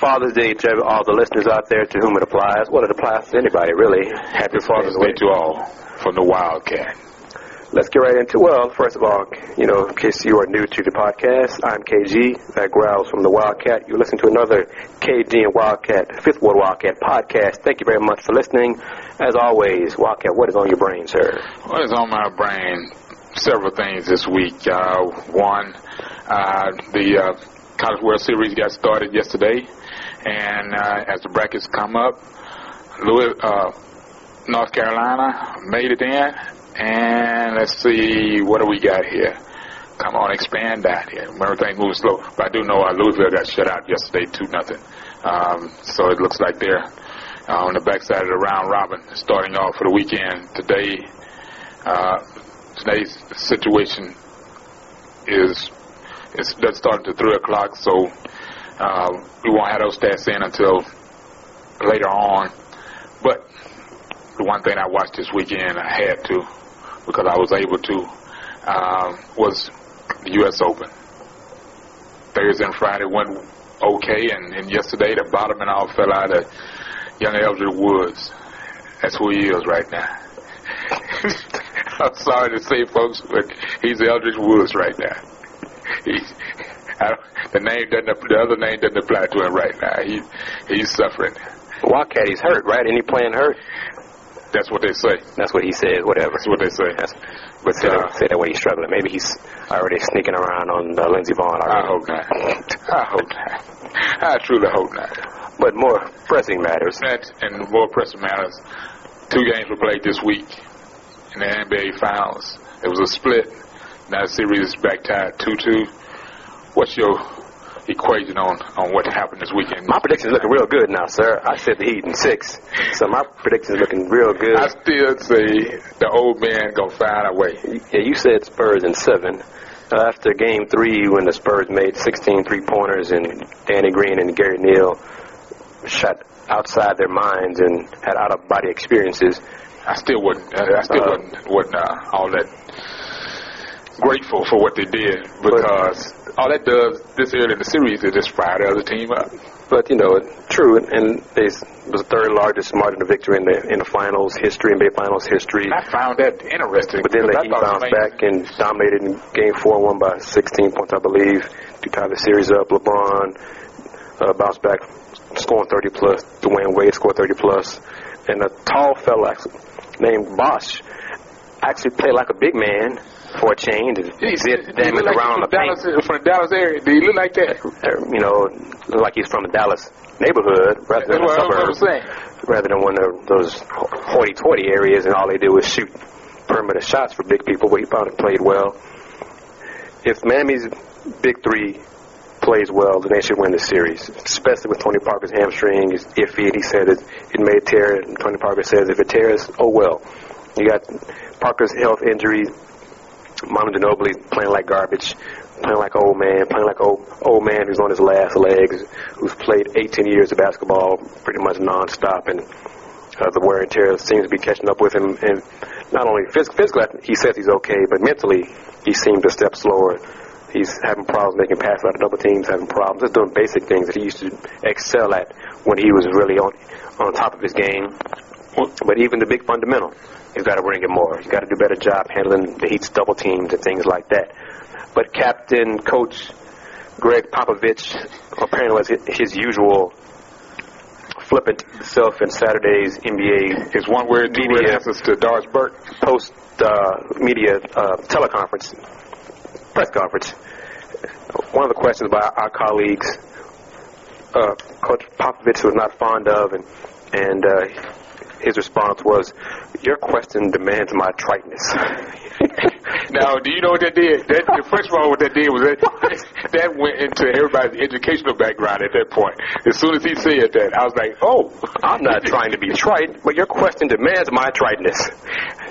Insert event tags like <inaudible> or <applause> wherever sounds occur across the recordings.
Father's Day to all the listeners out there to whom it applies. Well, it applies to anybody, really. Happy Father's Day to all from the Wildcat. Let's get right into Well, first of all, you know, in case you are new to the podcast, I'm KG. That growls from the Wildcat. You listen to another KG and Wildcat, Fifth Ward Wildcat podcast. Thank you very much for listening. As always, Wildcat, what is on your brain, sir? What is on my brain? Several things this week. Uh, one, uh, the uh, College World Series got started yesterday, and uh, as the brackets come up, Louis, uh, North Carolina made it in, and let's see, what do we got here? Come on, expand that here. Everything moves slow. But I do know uh, Louisville got shut out yesterday, 2 nothing. Um, so it looks like they're uh, on the backside of the round robin, starting off for the weekend. Today, uh, today's situation is it's that starting to 3 o'clock, so uh, we won't have those stats in until later on. But the one thing I watched this weekend, I had to, because I was able to, um, was the U.S. Open. Thursday and Friday went okay, and, and yesterday the bottom and all fell out of young Eldrick Woods. That's who he is right now. <laughs> I'm sorry to say, folks, but he's Eldrick Woods right now. The name doesn't, the other name doesn't apply to him right now. He, he's suffering. Wildcat, he's hurt, right? Any playing hurt? That's what they say. That's what he says. Whatever. That's what they say. That's, but say, uh, that, say that way he's struggling. Maybe he's already sneaking around on uh, Lindsey Vonn. Already. I hope not. <laughs> I hope not. I truly hope not. But more pressing matters. That and more pressing matters. Two games were played this week in the NBA Finals. It was a split. Now the series is back tied 2-2. What's your equation on, on what happened this weekend. My prediction is looking real good now, sir. I said the Heat in six, so my prediction is looking real good. I still say the old man gonna find a way. Yeah, you said Spurs in seven. Uh, after game three, when the Spurs made 16 three-pointers and Danny Green and Gary Neal shot outside their minds and had out-of-body experiences, I still wouldn't. I still uh, wouldn't, wouldn't uh, all that grateful for what they did because all that does this early in the series is just fire the other team up. But you know, true, and they was the third largest margin of victory in the in the finals history, NBA finals history. I found that interesting. But then they bounced back and dominated in Game Four, won by 16 points, I believe, to tie the series up. LeBron uh, bounced back, scoring 30 plus. Dwyane Wade scored 30 plus, and a tall fella named Bosh actually played like a big man for a change. He's dancing like around the Dallas, paint. From the Dallas area. Do he look like that? Uh, you know, look like he's from the Dallas neighborhood rather than That's a suburb. Rather than one of those hoity-toity areas, and all they do is shoot perimeter shots for big people. But he found it played well. If Miami's big three plays well, then they should win the series. Especially with Tony Parker's hamstring is iffy. He said it, it may tear. And Tony Parker says if it tears, oh well. You got Parker's health injury Manu Ginobili playing like garbage, playing like old man, playing like old old man who's on his last legs, who's played 18 years of basketball pretty much nonstop, and uh, the wear and tear seems to be catching up with him. And not only phys- physically, he says he's okay, but mentally, he seems a step slower. He's having problems making passes out of double teams, having problems just doing basic things that he used to excel at when he was really on on top of his game. But even the big fundamental, He's got to bring it more. He's got to do a better job handling the Heat's double teams and things like that. But captain, coach Gregg Popovich apparently was his usual flippant self in Saturday's NBA. His one word, two word answers to Doris Burke post uh, media uh, teleconference, press conference. One of the questions by our colleagues, uh, Coach Popovich was not fond of, and and uh, his response was, "Your question demands my triteness." <laughs> now, do you know what that did? That, first of all, what that did was that <laughs> that went into everybody's educational background at that point. As soon as he said that, I was like, "Oh, I'm not trying to be trite, but your question demands my triteness."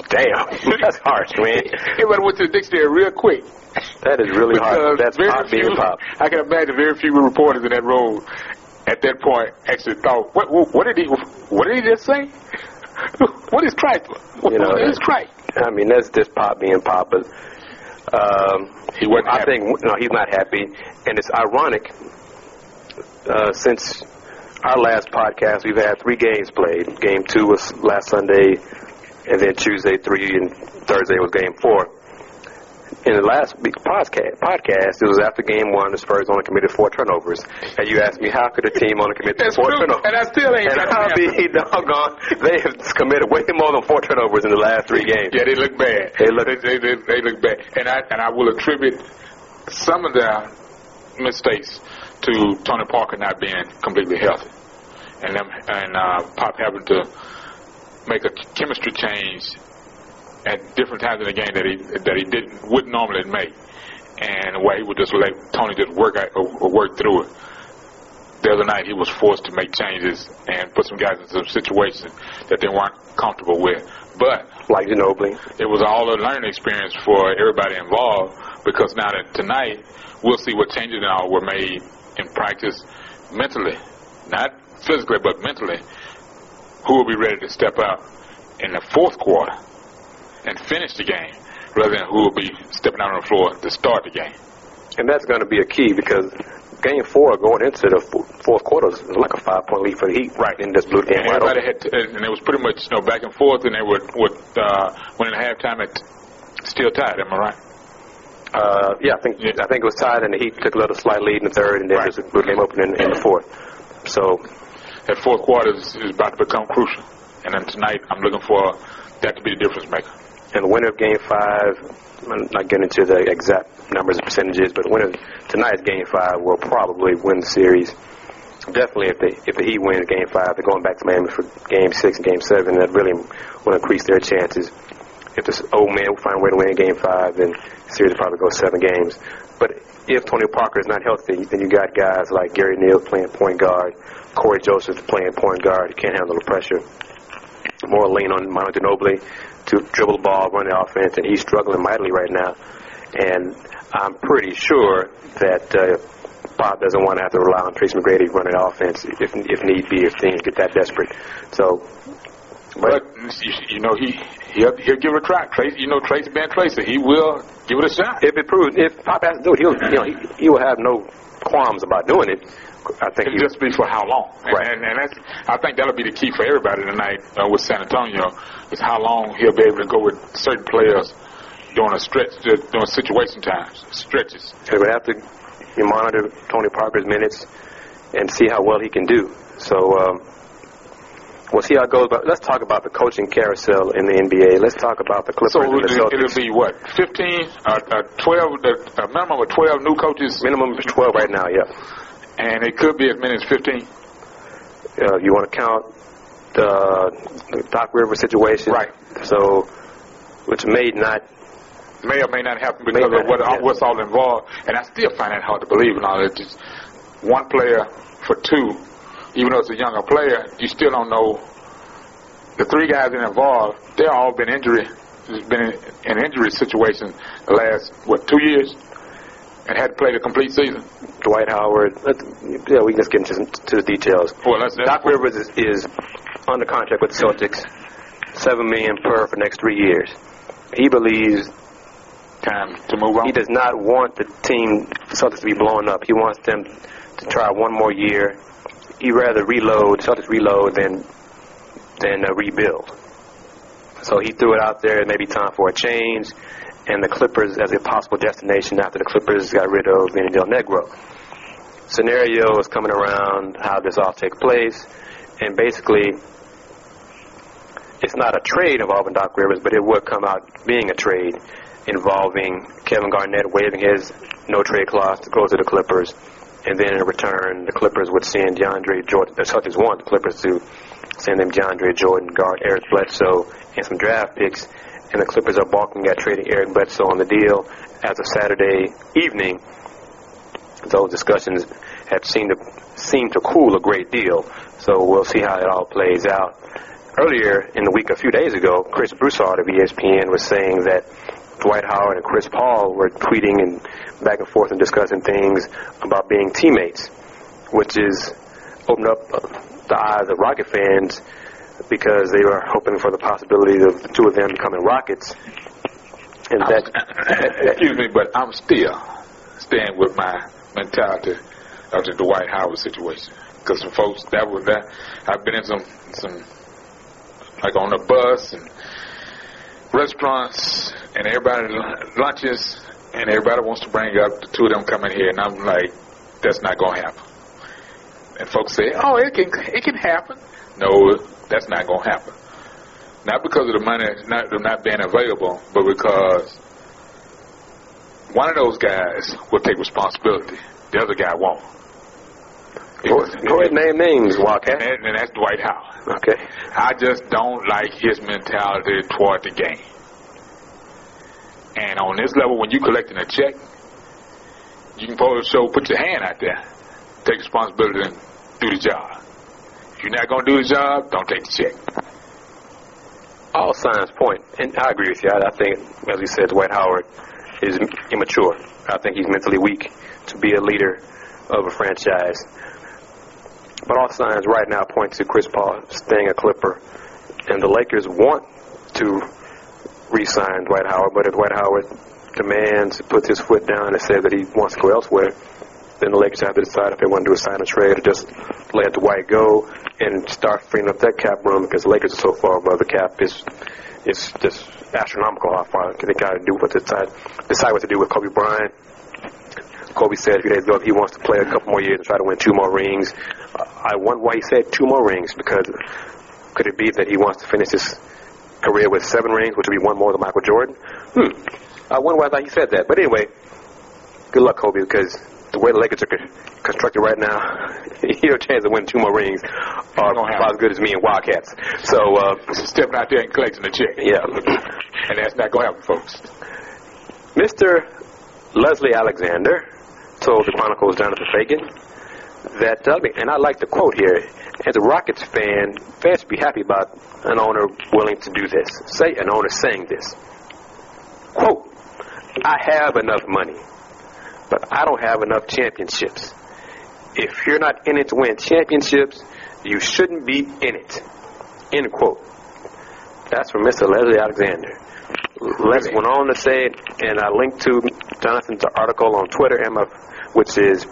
Damn, <laughs> that's harsh, man. Everybody went to the dictionary real quick. That is really hard. That's pop few, being pop. I can imagine very few reporters in that room at that point actually thought, what, what, what did he, what did he just say? <laughs> what is Christ? What, you know, what is Christ? I mean, that's just pop being pop, but Um, he wasn't. I happy. think no, he's not happy, and it's ironic. Uh, since our last podcast, we've had three games played. Game two was last Sunday, and then Tuesday three, and Thursday was game four in the last podcast, podcast, it was after game one, the Spurs only committed four turnovers. And you asked me, how could a team only commit four true, turnovers? and I still ain't And I'll be doggone, they have committed way more than four turnovers in the last three games. Yeah, they look bad. They look- they, they, they look bad, and I and I will attribute some of their mistakes to Tony Parker not being completely healthy, and them and uh, Pop having to make a chemistry change at different times in the game that he that he didn't wouldn't normally make, and where he would just let Tony just work out or, or work through it. The other night he was forced to make changes and put some guys in some situations that they weren't comfortable with, but Like Ginobili. it was all a learning experience for everybody involved because now that tonight we'll see what changes all were made in practice mentally, not physically but mentally. Who will be ready to step out in the fourth quarter and finish the game, rather than who will be stepping out on the floor to start the game. And that's going to be a key because game four going into the fourth quarter is like a five point lead for the Heat. Right. And just blew the game And wide everybody open. had, to, and it was pretty much you know back and forth, and they would would uh, went in halftime at still tied. Am I right? Uh, yeah, I think Yeah. I think it was tied, and the Heat took a little slight lead in the third, and then Right. just blew the game open in, in the fourth. So that fourth quarter is, is about to become crucial. And then tonight, I'm looking for that to be the difference maker. And the winner of Game Five, I'm not getting into the exact numbers and percentages, but the winner tonight's Game Five will probably win the series. Definitely, if the if the Heat win Game Five, they're going back to Miami for Game Six and Game Seven. That really will increase their chances. If this old man will find a way to win Game Five, then the series will probably go seven games. But if Tony Parker is not healthy, then you got guys like Gary Neal playing point guard, Cory Joseph playing point guard. He can't handle the pressure. More lean on Manu Ginobili to dribble the ball, run the offense, and he's struggling mightily right now. And I'm pretty sure that uh, Bob doesn't want to have to rely on Tracy McGrady running the offense if if need be, if things get that desperate. So, But you, you know he he'll, he'll give it a try. Tracy, you know Tracy being Tracy, he will give it a shot. if it proves, if Pop has to do it, he'll you know he, he will have no qualms about doing it. I think It'll just be for how long, and, Right. and, and that's I think that'll be the key for everybody tonight uh, with San Antonio is how long he'll be able to go with certain players during a stretch, uh, during situation times, stretches. Going to have to you monitor Tony Parker's minutes and see how well he can do. So um, we'll see how it goes. But let's talk about the coaching carousel in the NBA. Let's talk about the Clippers So and the it'll, Celtics. it'll be what, 15, uh, uh, 12, uh, a minimum of 12 new coaches, Minimum is 12 right now, yeah. and it could be as many as 15. Uh, you want to count the, the Doc River situation. Right. So, which may not, May or may not happen because not, of what, yeah. what's all involved, and I still find that hard to believe. And all that, just one player for two, even though it's a younger player, you still don't know. The three guys involved, they're all been injury, been in, in injury situations the last what two years, and had played a complete season. Dwight Howard, let's, yeah, we can just get into some, to the details. Well, that's, that's Doc Rivers is, is under contract with the Celtics, seven million per for the next three years. He believes time to move on. he does not want the team, the Celtics, to be blown up. He wants them to try one more year. He'd rather reload, Celtics reload than than uh, rebuild. So he threw it out there. It may be time for a change, and the Clippers as a possible destination after the Clippers got rid of Vinny Del Negro. Scenario is coming around how this all take place, and basically, it's not a trade involving Doc Rivers, but it would come out being a trade involving Kevin Garnett waiving his no trade clause to go to the Clippers, and then in return, the Clippers would send DeAndre Jordan. The Celtics want the Clippers to send them DeAndre Jordan, guard Eric Bledsoe, and some draft picks. And the Clippers are balking at trading Eric Bledsoe on the deal. As of Saturday evening, those discussions have seemed to seemed to cool a great deal. So we'll see how it all plays out. Earlier in the week, a few days ago, Chris Broussard of ESPN was saying that Dwight Howard and Chris Paul were tweeting and back and forth and discussing things about being teammates, which is opened up the eyes of the Rocket fans because they were hoping for the possibility of the two of them becoming Rockets. And that, <coughs> excuse me, but I'm still staying with my mentality of the Dwight Howard situation. Because folks, that was that. I've been in some, some, like on the bus and restaurants, and everybody lunches, and everybody wants to bring up the two of them coming here, and I'm like, that's not gonna happen. And folks say, oh, it can, it can happen. No, that's not gonna happen. Not because of the money not not being available, but because one of those guys will take responsibility. The other guy won't. Go, go ahead name names, Wildcat. And, and that's Dwight Howard. Okay. I just don't like his mentality toward the game. And on this level, when you're collecting a check, you can probably show, put your hand out there, take responsibility and do the job. If you're not going to do the job, don't take the check. All signs point, and I agree with you. I, I think, as we said, Dwight Howard is immature. I think he's mentally weak to be a leader of a franchise. But all signs right now point to Chris Paul staying a Clipper, and the Lakers want to re-sign Dwight Howard. But if Dwight Howard demands, puts his foot down, and says that he wants to go elsewhere, then the Lakers have to decide if they want to do a sign and trade or just let Dwight go and start freeing up that cap room because the Lakers are so far above the cap. It's it's just astronomical how far they got to do what to decide decide what to do with Kobe Bryant. Kobe said a few days ago if he wants to play a couple more years and try to win two more rings. Uh, I wonder why he said two more rings because could it be that he wants to finish his career with seven rings, which would be one more than Michael Jordan? Hmm. I wonder why I thought he said that. But anyway, good luck, Kobe, because the way the Lakers are constructed right now, you have a chance to win two more rings are about as good as me and Wildcats. So, uh, stepping out there and collecting the check. Yeah. and that's not going to happen, folks. Mr. Leslie Alexander told the Chronicle's Jonathan Feigen that, uh, and I like the quote here, as a Rockets fan, fans should be happy about an owner willing to do this. Say an owner saying this. Quote, I have enough money, but I don't have enough championships. If you're not in it to win championships, you shouldn't be in it. End quote. That's from Mr. Leslie Alexander. Les went on to say, and I linked to Jonathan's article on Twitter, Emma, which is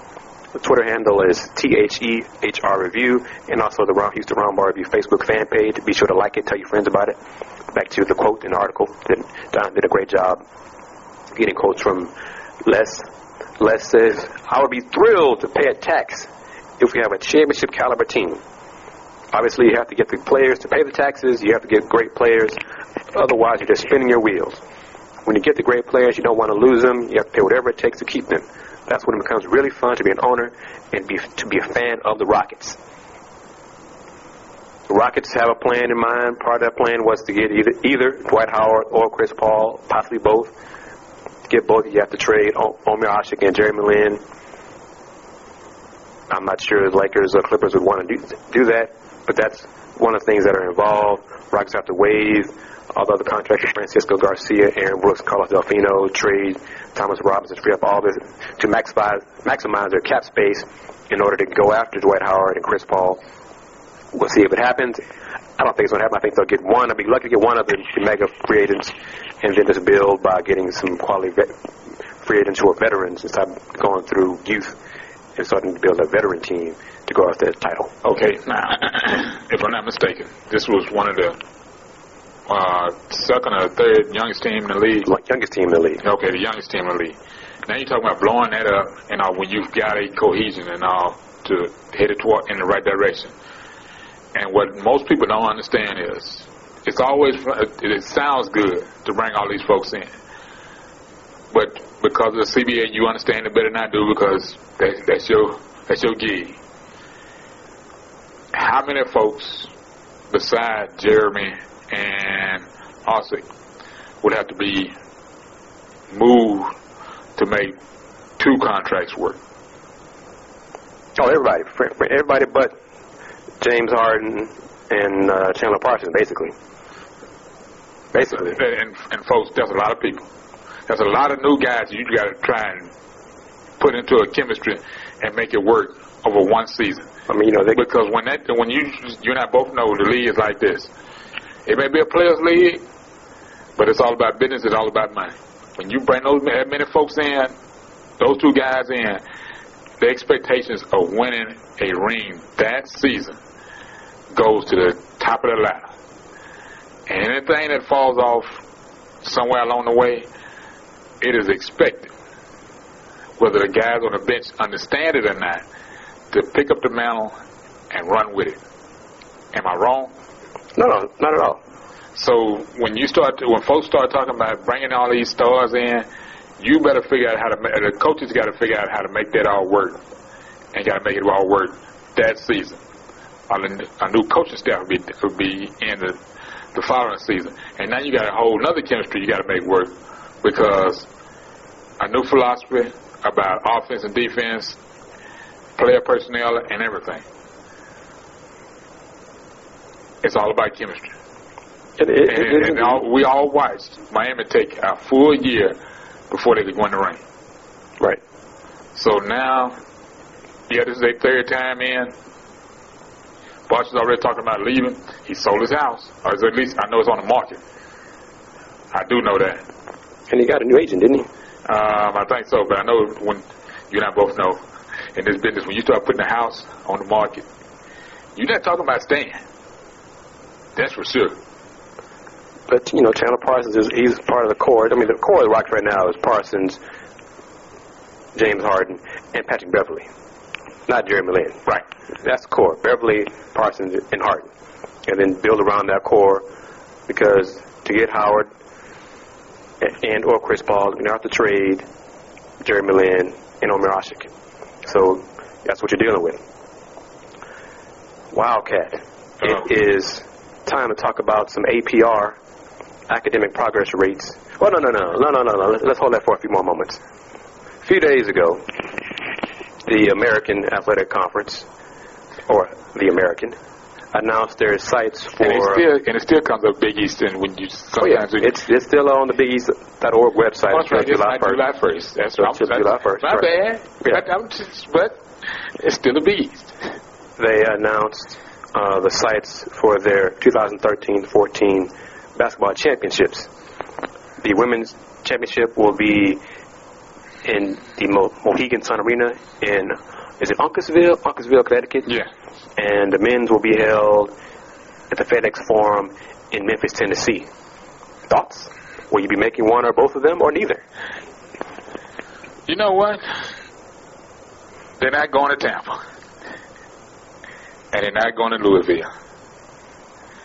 the Twitter handle is THEHR Review, and also the Ron Houston Roundball Review Facebook fan page. Be sure to like it, tell your friends about it. Back to the quote in the article. Don did a great job getting quotes from Les. Les says, I would be thrilled to pay a tax if we have a championship caliber team. Obviously, you have to get the players to pay the taxes. You have to get great players. Otherwise, you're just spinning your wheels. When you get the great players, you don't want to lose them. You have to pay whatever it takes to keep them. That's when it becomes really fun to be an owner and be, to be a fan of the Rockets. The Rockets have a plan in mind. Part of that plan was to get either, either Dwight Howard or Chris Paul, possibly both. To get both, you have to trade Omer Asik and Jeremy Lin. I'm not sure the Lakers or Clippers would want to do, do that, but that's one of the things that are involved. Rockets have to waive all the other contractors, Francisco Garcia, Aaron Brooks, Carlos Delfino, trade Thomas Robinson, free up all this to maximize, maximize their cap space in order to go after Dwight Howard and Chris Paul. We'll see if it happens. I don't think it's going to happen. I think they'll get one. I'll be lucky to get one of the, mega free agents and then just build by getting some quality vet, free agents who are veterans and stop going through youth and starting to build a veteran team to go after that title. Okay, now, if I'm not mistaken, this was one of the uh, second or third youngest team in the league. Youngest team in the league. Okay, the youngest team in the league. Now you're talking about blowing that up, you know, when you've got a cohesion and all to head it toward in the right direction. And what most people don't understand is, it's always it sounds good to bring all these folks in, but because of the CBA, you understand it better than I do because that, that's your that's your gig. How many folks besides Jeremy and Asik would have to be moved to make two contracts work. Oh, everybody, everybody but James Harden and uh, Chandler Parsons, basically. Basically. And, and folks, there's a lot of people. There's a lot of new guys you got to try and put into a chemistry and make it work over one season. I mean, you know, because when that when you you and I both know the league is like this. It may be a players' league, but it's all about business. It's all about money. when you bring those that many folks in, those two guys in, the expectations of winning a ring that season goes to the top of the ladder. And anything that falls off somewhere along the way, it is expected, whether the guys on the bench understand it or not, to pick up the mantle and run with it. Am I wrong? No, no, not at all. So when you start, to, when folks start talking about bringing all these stars in, you better figure out how to. The coaches got to figure out how to make that all work, and got to make it all work that season. A new coaching staff will be, will be in the, the following season, and now you got a whole other chemistry you got to make work because a new philosophy about offense and defense, player personnel, and everything. It's all about chemistry. It, it, and, it, and all, we all watched Miami take a full year before they could go in the ring. Right. So now, yeah, this is their third time in. Bosh is already talking about leaving. He sold his house, or at least I know it's on the market. I do know that. And he got a new agent, didn't he? Um, I think so, but I know when you and I both know in this business, when you start putting a house on the market, you're not talking about staying. That's for sure. But you know, Chandler Parsons is he's part of the core. I mean, the core of the Rockets right now is Parsons, James Harden, and Patrick Beverley, not Jeremy Lin. Right. That's the core: Beverley, Parsons, and Harden, and then build around that core because to get Howard and or Chris Paul, you have to trade Jeremy Lin and Omer Asik. So that's what you're dealing with. Wildcat. It uh-huh. is time to talk about some APR, academic progress rates. Well, no, no, no, no, no, no, no. Let's, hold that for a few more moments. A few days ago, the American Athletic Conference, or the American, announced their sites for. And it still and it still comes up Big East, and when you Oh yeah, it's it's still on the BigEast.org website Oh, that's right. It's July first. July first. That's So right. That's- July 1st, My right. bad. Yeah. But, I'm just, but it's still a beast. They announced uh, the sites for their 2013-14 basketball championships. The women's championship will be in the Mo- Mohegan Sun Arena in is it Uncasville, Uncasville, Connecticut, Yeah. and the men's will be held at the FedEx Forum in Memphis, Tennessee. Thoughts? Will you be making one or both of them, or neither? You know what? They're not going to Tampa. And they're not going to Louisville.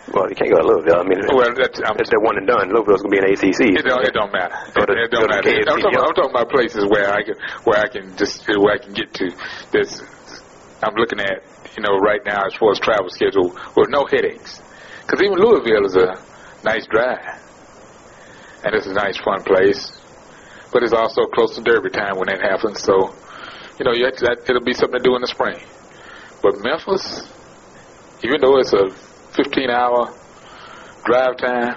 Well, you can't go to Louisville. I mean, Well, that's, I'm, if they're one and done, Louisville's gonna be an ACC. it, don't, it don't matter. Go to- it, it don't matter. KFC, I'm talking, yeah. I'm talking about places where I can, where I can just, where I can get to. This, I'm looking at, you know, right now as far as travel schedule with no headaches. Because even Louisville is a nice drive, and it's a nice, fun place. But it's also close to Derby time when that happens. So, you know, you have to, that, it'll be something to do in the spring. But Memphis, even though it's a 15-hour drive time,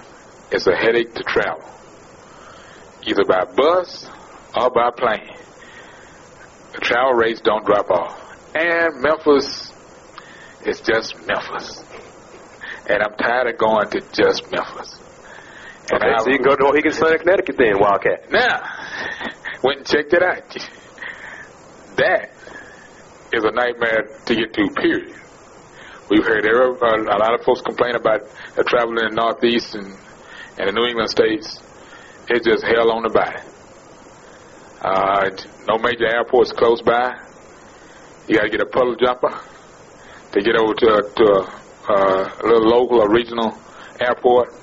it's a headache to travel, either by bus or by plane. The travel rates don't drop off, and Memphis is just Memphis, and I'm tired of going to just Memphis. And Okay, I- so you can go to Mohegan Sun in Connecticut then, Wildcat. now, went and checked it out. That is a nightmare to get to, period. We've heard a lot of folks complain about traveling in the Northeast and, and the New England states. It's just hell on the body. Uh, no major airports close by. You got to get a puddle jumper to get over to, a- to a, uh, a little local or regional airport,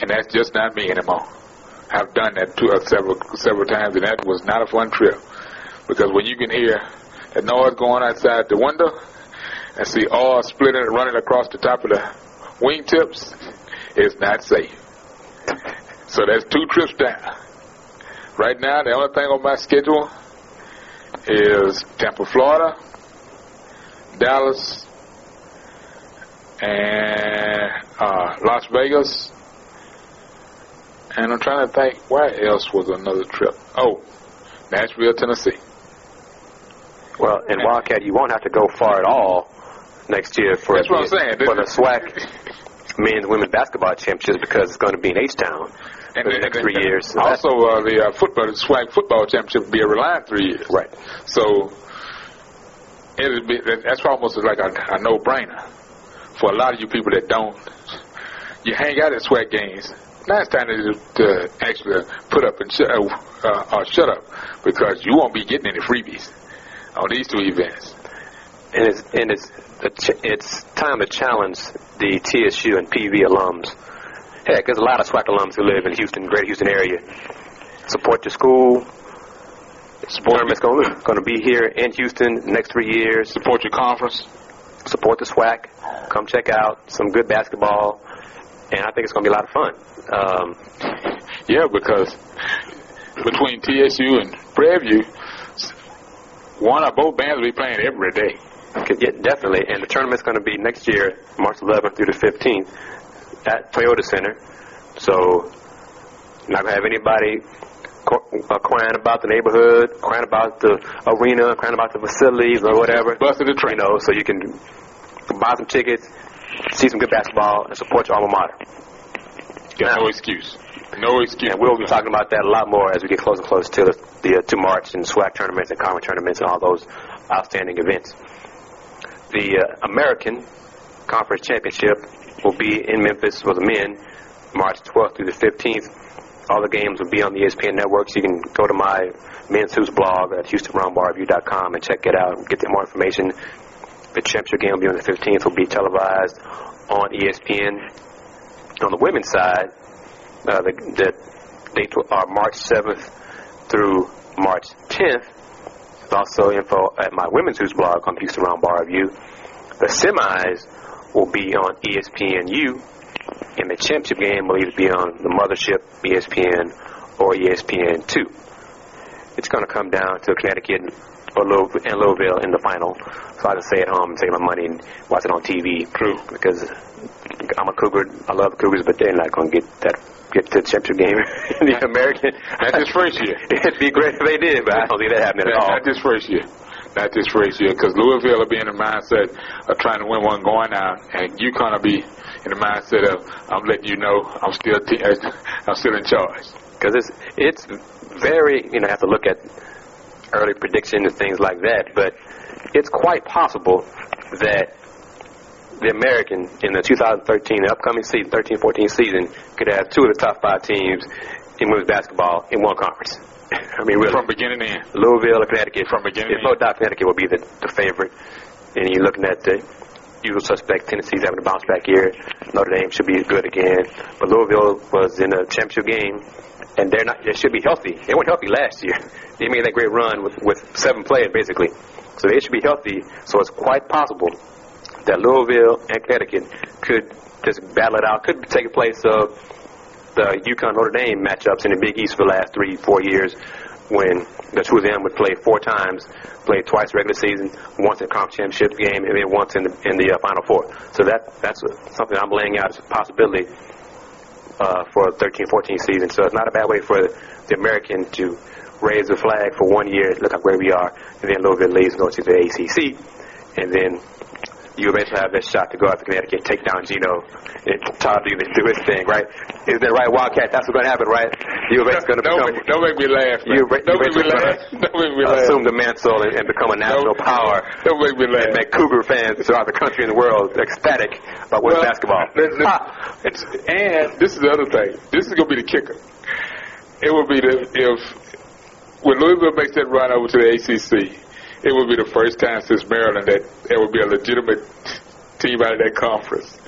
and that's just not me anymore. I've done that two, uh, several several times, and that was not a fun trip because when you can hear the noise going outside the window and see oil splitting and running across the top of the wingtips, it's not safe. So that's two trips down. Right now, the only thing on my schedule is Tampa, Florida, Dallas, and uh, Las Vegas. And I'm trying to think where else was another trip. Oh, Nashville, Tennessee. Well, in Wildcat, you won't have to go far at all next year for That's the, what I'm saying. for the SWAC men's women's basketball championships because it's going to be in H Town. for the next three years. So also, uh, the uh, football, the SWAC football championship will be a reliant three years. Right. So it'll be that's almost like a, a no-brainer for a lot of you people that don't. You hang out at SWAC games. last time to, to actually put up and shut, uh, uh, shut up because you won't be getting any freebies on these two events. And it's and it's it's time to challenge the TSU and PV alums. Heck, there's a lot of SWAC alums who live in Houston, Greater Houston area. Support your school. Support tournament's going <laughs> going to be here in Houston next three years. Support your conference. Support the SWAC. Come check out some good basketball, and I think it's going to be a lot of fun. Um, yeah, because between TSU and Prairie View, one or both bands will be playing every day. Yeah, definitely. And the tournament's going to be next year, March 11th through the 15th, at Toyota Center. So, not going to have anybody uh, crying about the neighborhood, crying about the arena, crying about the facilities or whatever. Busted the train. You know, so you can buy some tickets, see some good basketball, and support your alma mater. Got no excuse. No excuse. And we'll be talking about that a lot more as we get closer and closer to the, the uh, to March and SWAC tournaments and conference tournaments and all those outstanding events. The uh, American Conference Championship will be in Memphis for the men, March 12th through the 15th. All the games will be on the ESPN networks. You can go to my men's hoops blog at HoustonRoundballReview.com and check it out and get more information. The championship game will be on the 15th. will be televised on ESPN. On the women's side, uh, the, the dates are March 7th through March 10th. There's also info at my women's hoops blog on Houston Roundball Review. The semis will be on ESPNU and the championship game will either be on the mothership, ESPN, or ESPN2. It's going to come down to Connecticut or Louisville, and Louisville in the final. So I can stay at home and save my money and watch it on TV. True. Because I'm a Cougar. I love Cougars, but they're not going to get that get to <laughs> the championship game in the American. Not this first year. It'd be great if they did, but I don't see that happening at all. Not this first year. Not this first year, because Louisville will be in the mindset of trying to win one going out, and UConn will be in the mindset of I'm letting you know I'm still t- <laughs> I'm still in charge. Because it's it's very you know have to look at early prediction and things like that, but it's quite possible that the American in the 2013 upcoming season, 13-14 season, could have two of the top five teams in women's basketball in one conference. <laughs> I mean, really. From beginning to end. Louisville or Connecticut. From beginning There's no doubt Connecticut will be the, the favorite. And you're looking at the usual suspect. Tennessee's having a bounce back year. Notre Dame should be good again. But Louisville was in a championship game, and they're not. They should be healthy. They weren't healthy last year. <laughs> They made that great run with with seven players basically, so they should be healthy. So it's quite possible that Louisville and Connecticut could just battle it out. Could take place of the UConn Notre Dame matchups in the Big East for the last three, four years when the two of them would play four times, play twice regular season, once in conference championship game, and then once in the in the uh, Final Four. So that that's something I'm laying out as a possibility uh, for 13-14 season. So it's not a bad way for the American to raise the flag for one year, look at where we are, and then Louisville leaves and go to the ACC, and then you eventually have this shot to go out to Connecticut, take down Geno, and Todd do, do his thing, right? Is that right, Wildcat? That's what's going to happen, right? You eventually going to become. Don't make me laugh. Man. You, don't make me laugh. <laughs> Don't make me laugh. Assume the mantle and, and become a national don't, power. Don't make me laugh. And make Cougar fans throughout the country and the world ecstatic about well, basketball. and this is the other thing. This is going to be the kicker. It will be the if when Louisville makes that run over to the ACC it would be the first time since Maryland that there would be a legitimate team out of that conference.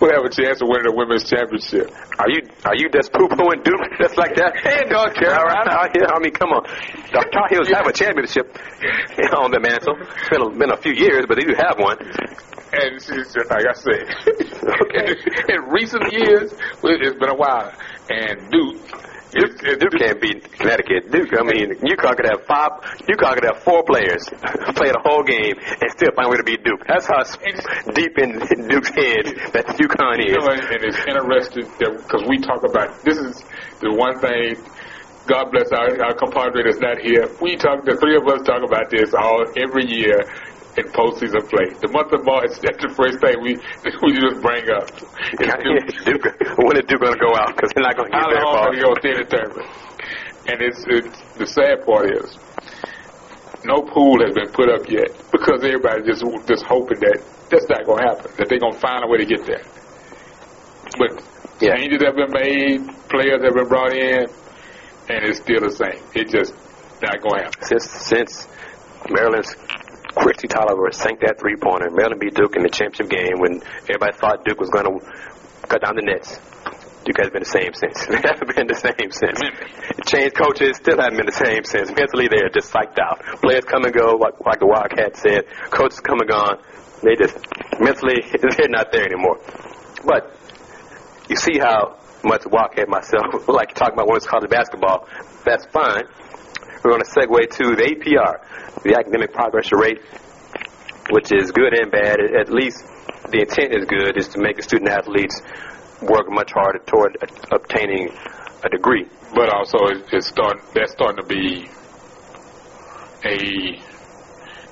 We'll have a chance of winning the women's championship. Are you are you just poo pooing Duke <laughs> just like that? Hey, North Carolina. I mean, come on. The Tar Heels have a championship <laughs> on the mantle. It's been a, been a few years, but they do have one. And she's just like I said. <laughs> okay. in recent years, it's been a while. And Duke Duke, Duke can't beat Connecticut. Duke, I mean, UConn could have five, UConn could have four players <laughs> play the whole game and still find a way to beat Duke. That's how deep in <laughs> Duke's head that UConn is. You know, and it's interesting because we talk about this is the one thing. God bless our, our compadre that's not here. We talk, the three of us talk about this all every year in postseason play. The month of March, <laughs> that's the first thing we <laughs> we just bring up. <laughs> Yeah, Duke, when is Duke going to go out? Because they're not going to get How long are they going to determine? And it's, it's the sad part is no pool has been put up yet because everybody just just hoping that that's not going to happen. That they're going to find a way to get there. But Yeah. changes have been made, players have been brought in, and it's still the same. It just not going to happen. Since since Maryland's Kristi Toliver sank that three pointer, Maryland beat Duke in the championship game when everybody thought Duke was going to cut down the nets. Duke has been the same since. <laughs> They haven't been the same since. Changed coaches, still haven't been the same since. Mentally, they're just psyched out. Players come and go, like, like the Wildcat said. Coaches come and gone. They just mentally <laughs> they're not there anymore. But you see how much Wildcat myself <laughs> like talking about women's college basketball. That's fine. We're going to segue to the APR, the academic progress rate, which is good and bad. At least the intent is good, is to make the student athletes work much harder toward obtaining a degree. But also, it's starting. That's starting to be a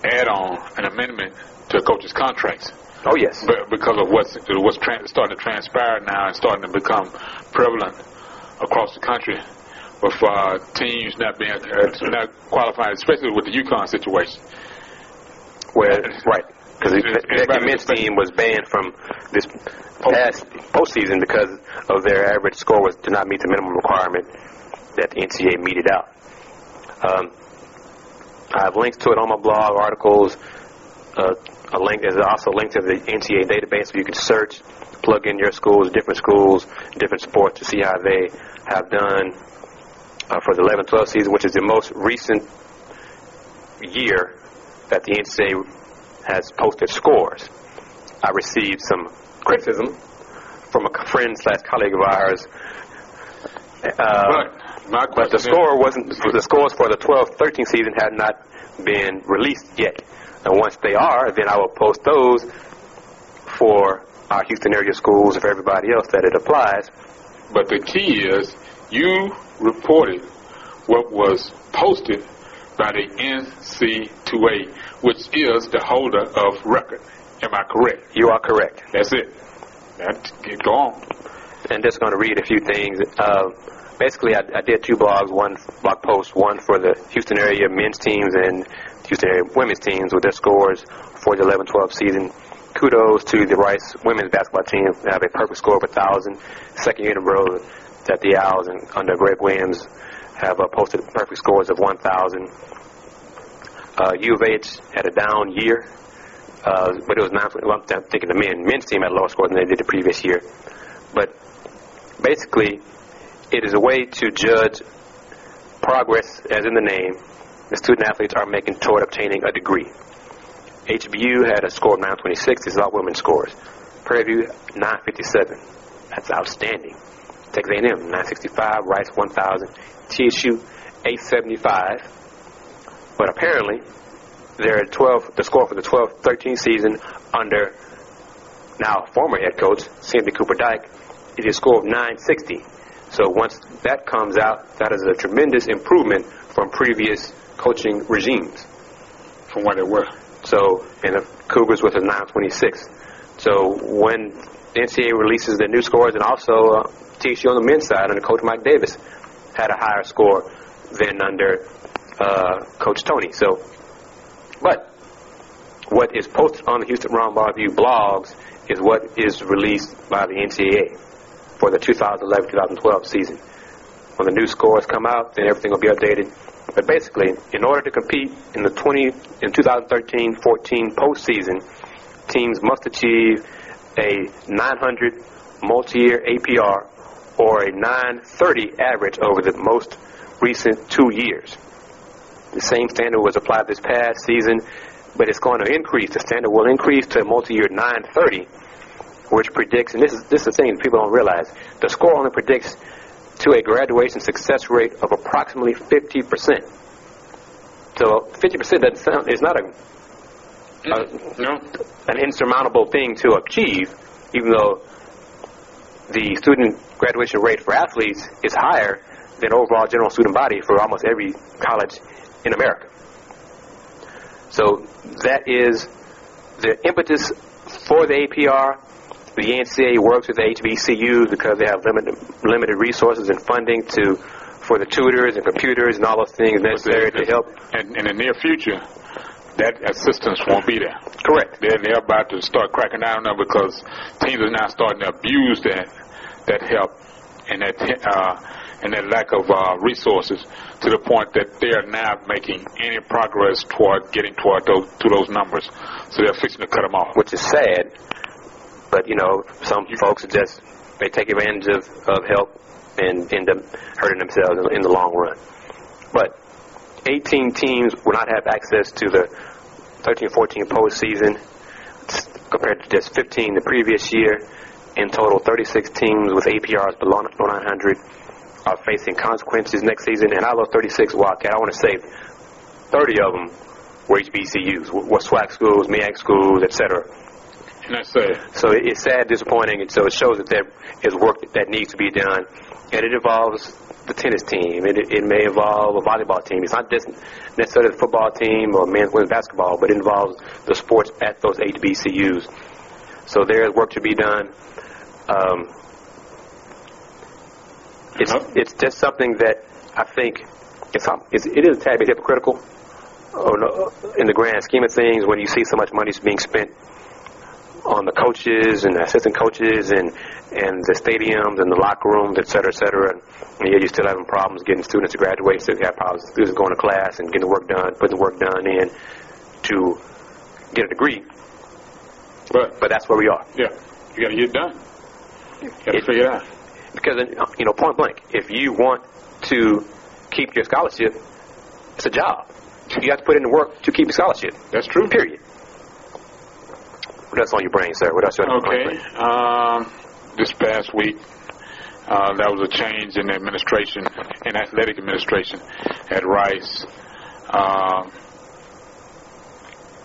add-on, an amendment to coaches' contracts. Oh yes, But because of what's what's tran starting to transpire now and starting to become prevalent across the country, with uh, teams not being uh, not qualified, especially with the UConn situation. where right because the men's team was banned from this past postseason because of their average score was to not meet the minimum requirement that the NCAA meted out. Um, I have links to it on my blog, articles. Uh, a link is also a link to the NCAA database where you can search, plug in your schools, different schools, different sports to see how they have done uh, for the 11-12 season, which is the most recent year that the NCAA has posted scores. I received some criticism from a friend slash colleague of ours. Uh, but my but the score wasn't the scores for the 12-13 season had not been released yet. And once they are, then I will post those for our Houston area schools and for everybody else that it applies. But the key is you reported what was posted by the NC2A, which is the holder of record. Am I correct? You are correct. That's it. That, go on. and just going to read a few things. Uh, basically, I, I did two blogs, one blog post, one for the Houston area men's teams and Houston area women's teams with their scores for the 11-12 season. Kudos to the Rice women's basketball team. They have a perfect score of 1,000. Second year in a row that the Owls and under Greg Williams have uh, posted perfect scores of 1,000. Uh, U of H had a down year, uh, but it was not. Well, I'm thinking the men men's team had a lower score than they did the previous year. But basically, it is a way to judge progress, as in the name. The student athletes are making toward obtaining a degree. HBU had a score of 926. This is all women's scores. Prairie View 957. That's outstanding. Texas A&M 965. Rice 1000. TSU 875. But apparently, their 12, the score for the 12-13 season under now former head coach Cindy Cooper Dyke is a score of 960. So once that comes out, that is a tremendous improvement from previous coaching regimes. From what they were. So, and the Cougars with a 926. So when the NCAA releases their new scores, and also uh, TSU on the men's side under Coach Mike Davis had a higher score than under uh, Coach Tony. So, but what is posted on the Houston Bar View blogs is what is released by the NCAA for the 2011-2012 season. When the new scores come out, then everything will be updated. But basically, in order to compete in the 20 in 2013-14 postseason, teams must achieve a 900 multi-year APR or a 930 average over the most recent two years. The same standard was applied this past season, but it's going to increase. The standard will increase to a multi-year 930, which predicts, and this is this is the thing people don't realize, the score only predicts to a graduation success rate of approximately 50%. So 50% doesn't sound, is not a, a No. an insurmountable thing to achieve, even though the student graduation rate for athletes is higher than overall general student body for almost every college in America. So that is the impetus for the APR. The NCAA works with the HBCUs because they have limited limited resources and funding to for the tutors and computers and all those things necessary to help. And in the near future, that assistance won't be there. Correct. They're, they're about to start cracking down on it because teams are now starting to abuse that that help and that uh, and that lack of uh, resources to the point that they are not making any progress toward getting toward those to those numbers. So they're fixing to cut them off, which is sad. But you know, some folks just they take advantage of, of help and end up hurting themselves in, in the long run. But 18 teams will not have access to the 13-14 postseason compared to just 15 the previous year. In total, 36 teams with APRs below 900 are facing consequences next season. And out of 36 Wildcat, I want to say 30 of them were HBCUs, were SWAC schools, MEAC schools, etc. And that's sad. So it's sad, disappointing, and so it shows that there is work that needs to be done, and it involves the tennis team. It, it may involve a volleyball team. It's not just necessarily the football team or men's women's basketball, but it involves the sports at those HBCUs. So there is work to be done. Um, it's uh-huh. it's just something that I think it's, it's it is a tad bit hypocritical in the grand scheme of things when you see so much money being spent on the coaches and the assistant coaches and and the stadiums and the locker rooms, et cetera, et cetera. And, and yet you're still having problems getting students to graduate. Still have problems students going to class and getting the work done, putting the work done in to get a degree. But but that's where we are. Yeah, you got to get it done. Got to figure it out. Because you know, point blank, if you want to keep your scholarship, it's a job. You have to put in the work to keep your scholarship. That's true. Period. What else on your brain, sir? What else on okay. Um, this past week, uh, there was a change in the administration, in athletic administration at Rice. Uh,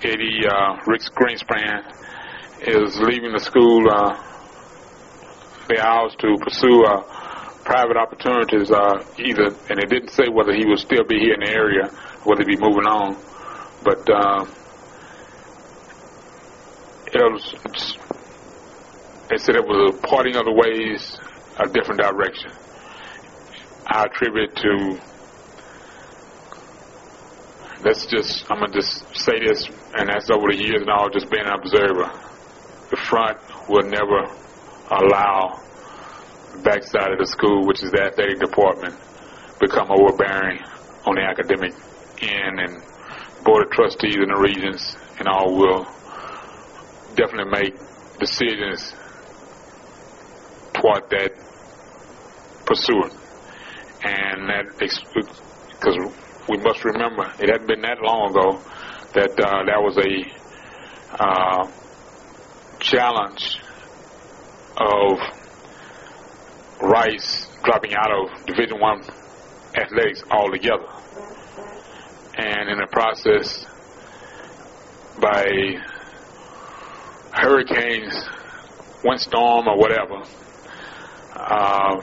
Eddie uh, Rick Greenspan is leaving the school. Uh, the hours to pursue uh, private opportunities. Uh, either, and it didn't say whether he would still be here in the area, whether he'd be moving on, but. Um, it was, they said it was a parting of the ways, a different direction. I attribute to, let's just, I'm to just say this, and that's over the years and all, just being an observer. The front will never allow the backside of the school, which is the athletic department, become overbearing on the academic end, and board of trustees in the regions and all will definitely make decisions toward that pursuit. And that, because we must remember, it hadn't been that long ago that uh, that was a uh, challenge of Rice dropping out of Division One athletics altogether, and in the process, by hurricanes, windstorm, or whatever, uh,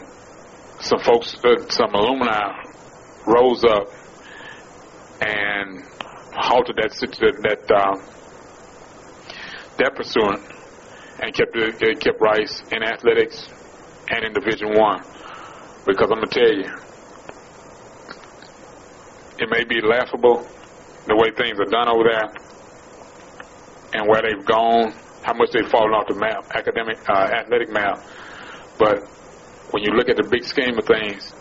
some folks, uh, some alumni rose up and halted that that uh, that pursuant and kept it, kept Rice in athletics and in Division One. Because I'm gonna tell you, it may be laughable the way things are done over there and where they've gone how much they've fallen off the map, academic, uh, athletic map. But when you look at the big scheme of things,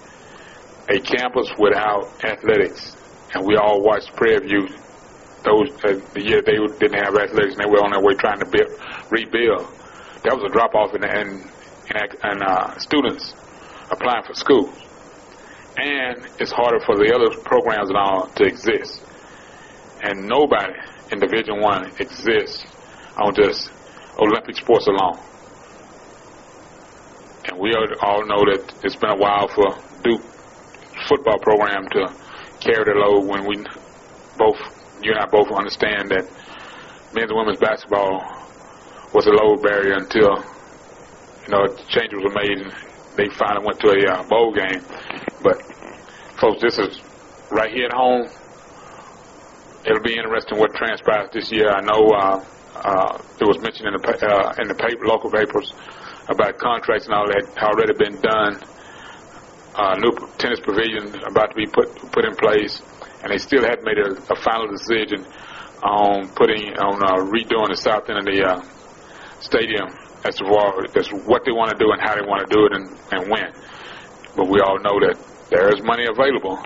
a campus without athletics, and we all watched Prairie View those uh, the year they didn't have athletics and they were on their way trying to build, rebuild. That was a drop off in in, in, in uh, students applying for schools, and it's harder for the other programs all to exist. And nobody in Division One exists on just Olympic sports alone. And we all know that it's been a while for Duke football program to carry the load when we both, you and I both understand that men's and women's basketball was a low barrier until, you know, changes were made and they finally went to a uh, bowl game. But, folks, this is right here at home. it'll be interesting what transpires this year. I know uh, uh, it was mentioned in the uh, in the paper, local papers about contracts and all that already been done. Uh, new tennis pavilion about to be put put in place, and they still haven't made a, a final decision on putting on uh, redoing the south end of the uh, stadium as to as what they want to do and how they want to do it and, and when. But we all know that there is money available.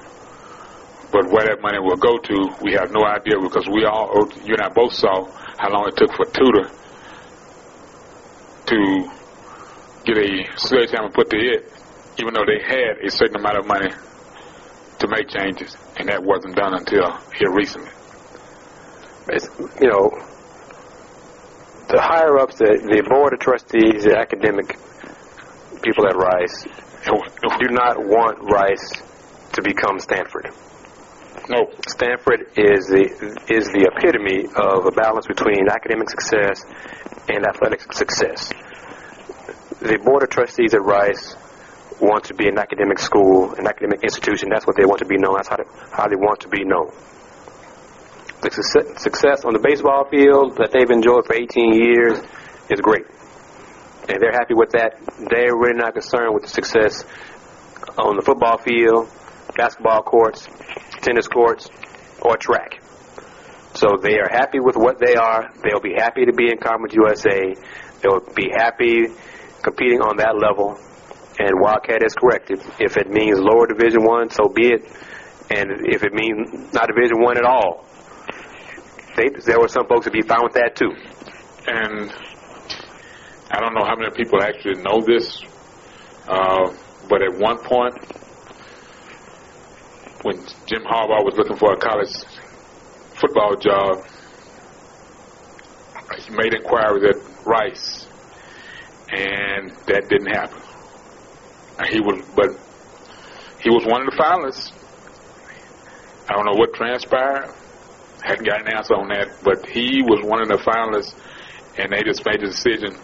But where that money will go to, we have no idea because we all, you and I both saw how long it took for Tudor to get a sledgehammer put to it, even though they had a certain amount of money to make changes, and that wasn't done until here recently. It's, you know, the higher ups, the, the board of trustees, the academic people at Rice, do not want Rice to become Stanford. No. Stanford is the is the epitome of a balance between academic success and athletic success. The board of trustees at Rice want to be an academic school, an academic institution. That's what they want to be known. That's how they, how they want to be known. The success, on the baseball field that they've enjoyed for 18 years is great, and they're happy with that. They're really not concerned with the success on the football field, basketball courts, tennis courts, or track. So they are happy with what they are. They'll be happy to be in Conference USA. They'll be happy competing on that level. And Wildcat is correct. If, if it means lower Division One, so be it. And if it means not Division One at all, they, there were some folks that be fine with that too. And I don't know how many people actually know this, uh, but at one point, when Jim Harbaugh was looking for a college football job, he made inquiries at Rice, and that didn't happen. He was, but he was one of the finalists. I don't know what transpired. Hadn't got an answer on that, but he was one of the finalists, and they just made the decision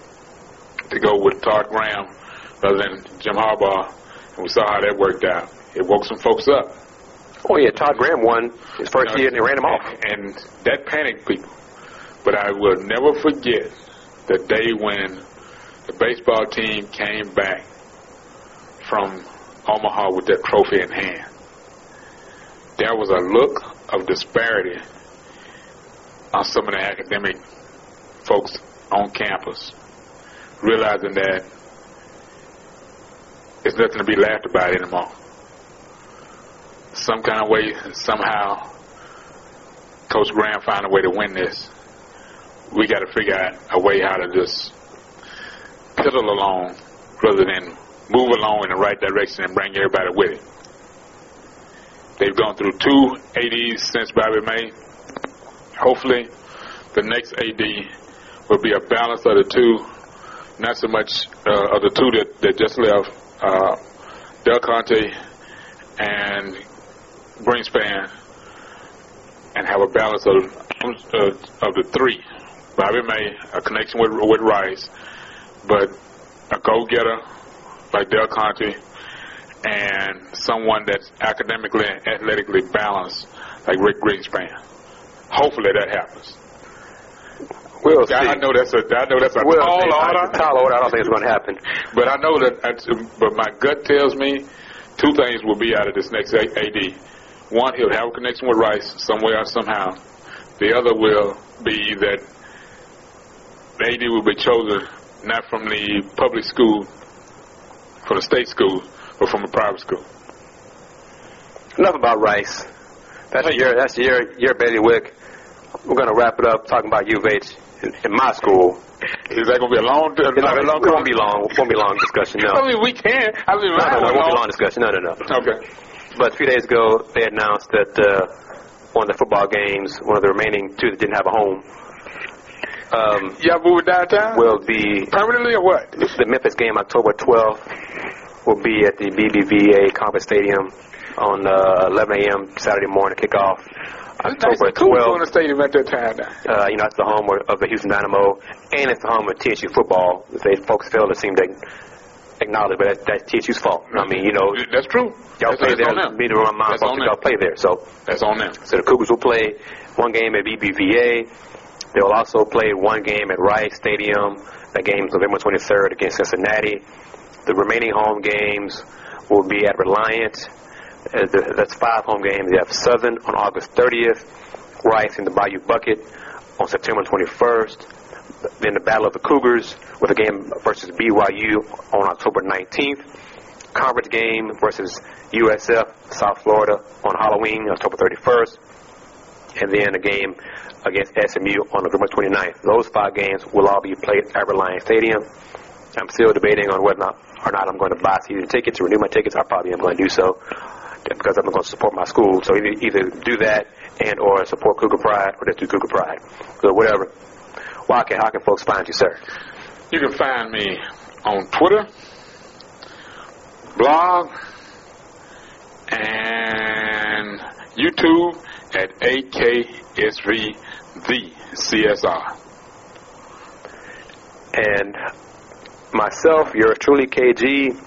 to go with Todd Graham rather than Jim Harbaugh, and we saw how that worked out. It woke some folks up. Oh yeah, Todd Graham won his first You know, year and they ran him off. And that panicked people. But I will never forget the day when the baseball team came back from Omaha with that trophy in hand. There was a look of disparity on some of the academic folks on campus, realizing that it's nothing to be laughed about anymore. Some kind of way, somehow, Coach Graham found a way to win this. We got to figure out a way how to just piddle along rather than move along in the right direction and bring everybody with it. They've gone through two ADs since Bobby May. Hopefully, the next AD will be a balance of the two, not so much uh, of the two that, that just left, uh, Del Conte and Greenspan, and have a balance of uh, of the three. Bobby May, a connection with with Rice, but a go-getter like Del Conte, and someone that's academically and athletically balanced like Rick Greenspan. Hopefully that happens. We'll see. I know that's a I know that's a We'll tall see. order. It's a tall order. I don't think it's going to happen. But I know that, but my gut tells me two things will be out of this next AD. One, he'll have a connection with Rice somewhere or somehow. The other will be that the AD will be chosen not from the public school, from the state school, but from a private school. Enough about Rice. That's your that's your your bailiwick. We're going to wrap it up talking about U of H in, in my school. Is that going to be a long, It's not, long, long it won't be long. Won't be long discussion. No. I mean, we can. I mean, No, no, no, it won't be long discussion. No, no, no. Okay. But a few days ago, they announced that uh, one of the football games, one of the remaining two that didn't have a home, um, Y'all moving downtown? will be Permanently or what? the Memphis game, October 12th, will be at the BBVA Compass Stadium on uh, 11 a.m. Saturday morning kickoff. October going 12th. to stadium at that time. Uh, you know, it's the home of of the Houston Dynamo, and it's the home of TSU football. They folks feel it seemed they acknowledge, but that's, that's TSU's fault. I mean, you know, That's true. y'all That's, play that's there. on them. Me and my on y'all play there. So, That's on them. so the Cougars will play one game at BBVA. They will also play one game at Rice Stadium. That game's November 23rd against Cincinnati. The remaining home games will be at Reliant. Uh, That's five home games. You have Southern on August 30th, Rice in the Bayou Bucket on September 21st. Then the Battle of the Cougars with a game versus BYU on October 19th. Conference game versus USF South Florida on Halloween, October 31st. And then a game against SMU on November 29th. Those five games will all be played at Reliant Stadium. I'm still debating on whether or not, or not I'm going to buy season tickets, renew my tickets. I probably am going to do so because I'm going to support my school. So either, either do that and or support Cougar Pride or just do Cougar Pride. So whatever. Wildcat, how can folks find you, sir? You can find me on Twitter, blog, and YouTube at AKSV the CSR. And myself, yours truly, KG.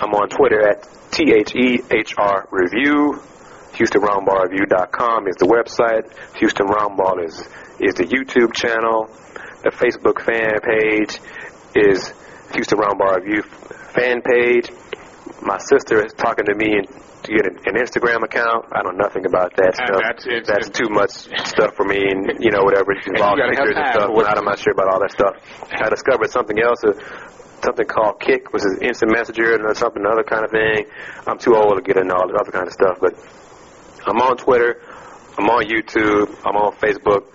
I'm on Twitter at THEHR Review. HoustonRoundballReview.com is the website. Houston Roundball is, is the YouTube channel. The Facebook fan page is Houston Roundball Review fan page. My sister is talking to me and to get an, an Instagram account. I don't know nothing about that And stuff. that's- it's- that's too much stuff for me, and you know whatever it involves pictures and stuff. I'm not sure about all that stuff. I discovered something else, uh, something called Kik, which is instant messenger and something other kind of thing. I'm too old to get into all that other kind of stuff, but I'm on Twitter, I'm on YouTube, I'm on Facebook.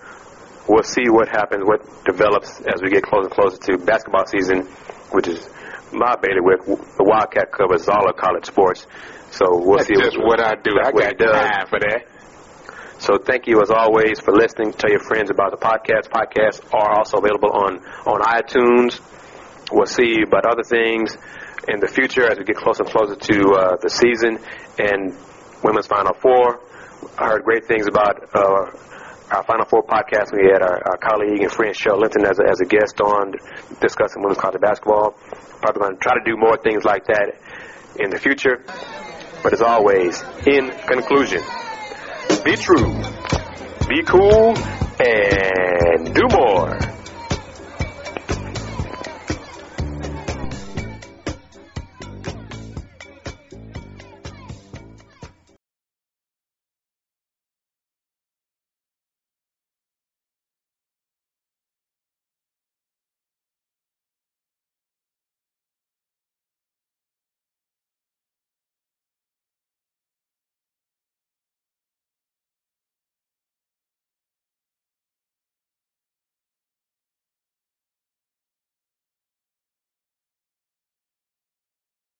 We'll see what happens, what develops as we get closer and closer to basketball season, which is my bailiwick. The Wildcat covers all of college sports, so we'll That's see just what I do. I got time for that. So thank you as always for listening. Tell your friends about the podcast. Podcasts are also available on, on iTunes. We'll see about other things in the future as we get closer and closer to uh, the season and Women's Final Four. I heard great things about uh, our Final Four podcast. We had our, our colleague and friend Cheryl Linton as a, as a guest on discussing women's college basketball. Probably going to try to do more things like that in the future. But as always, in conclusion, be true, be cool, and do more.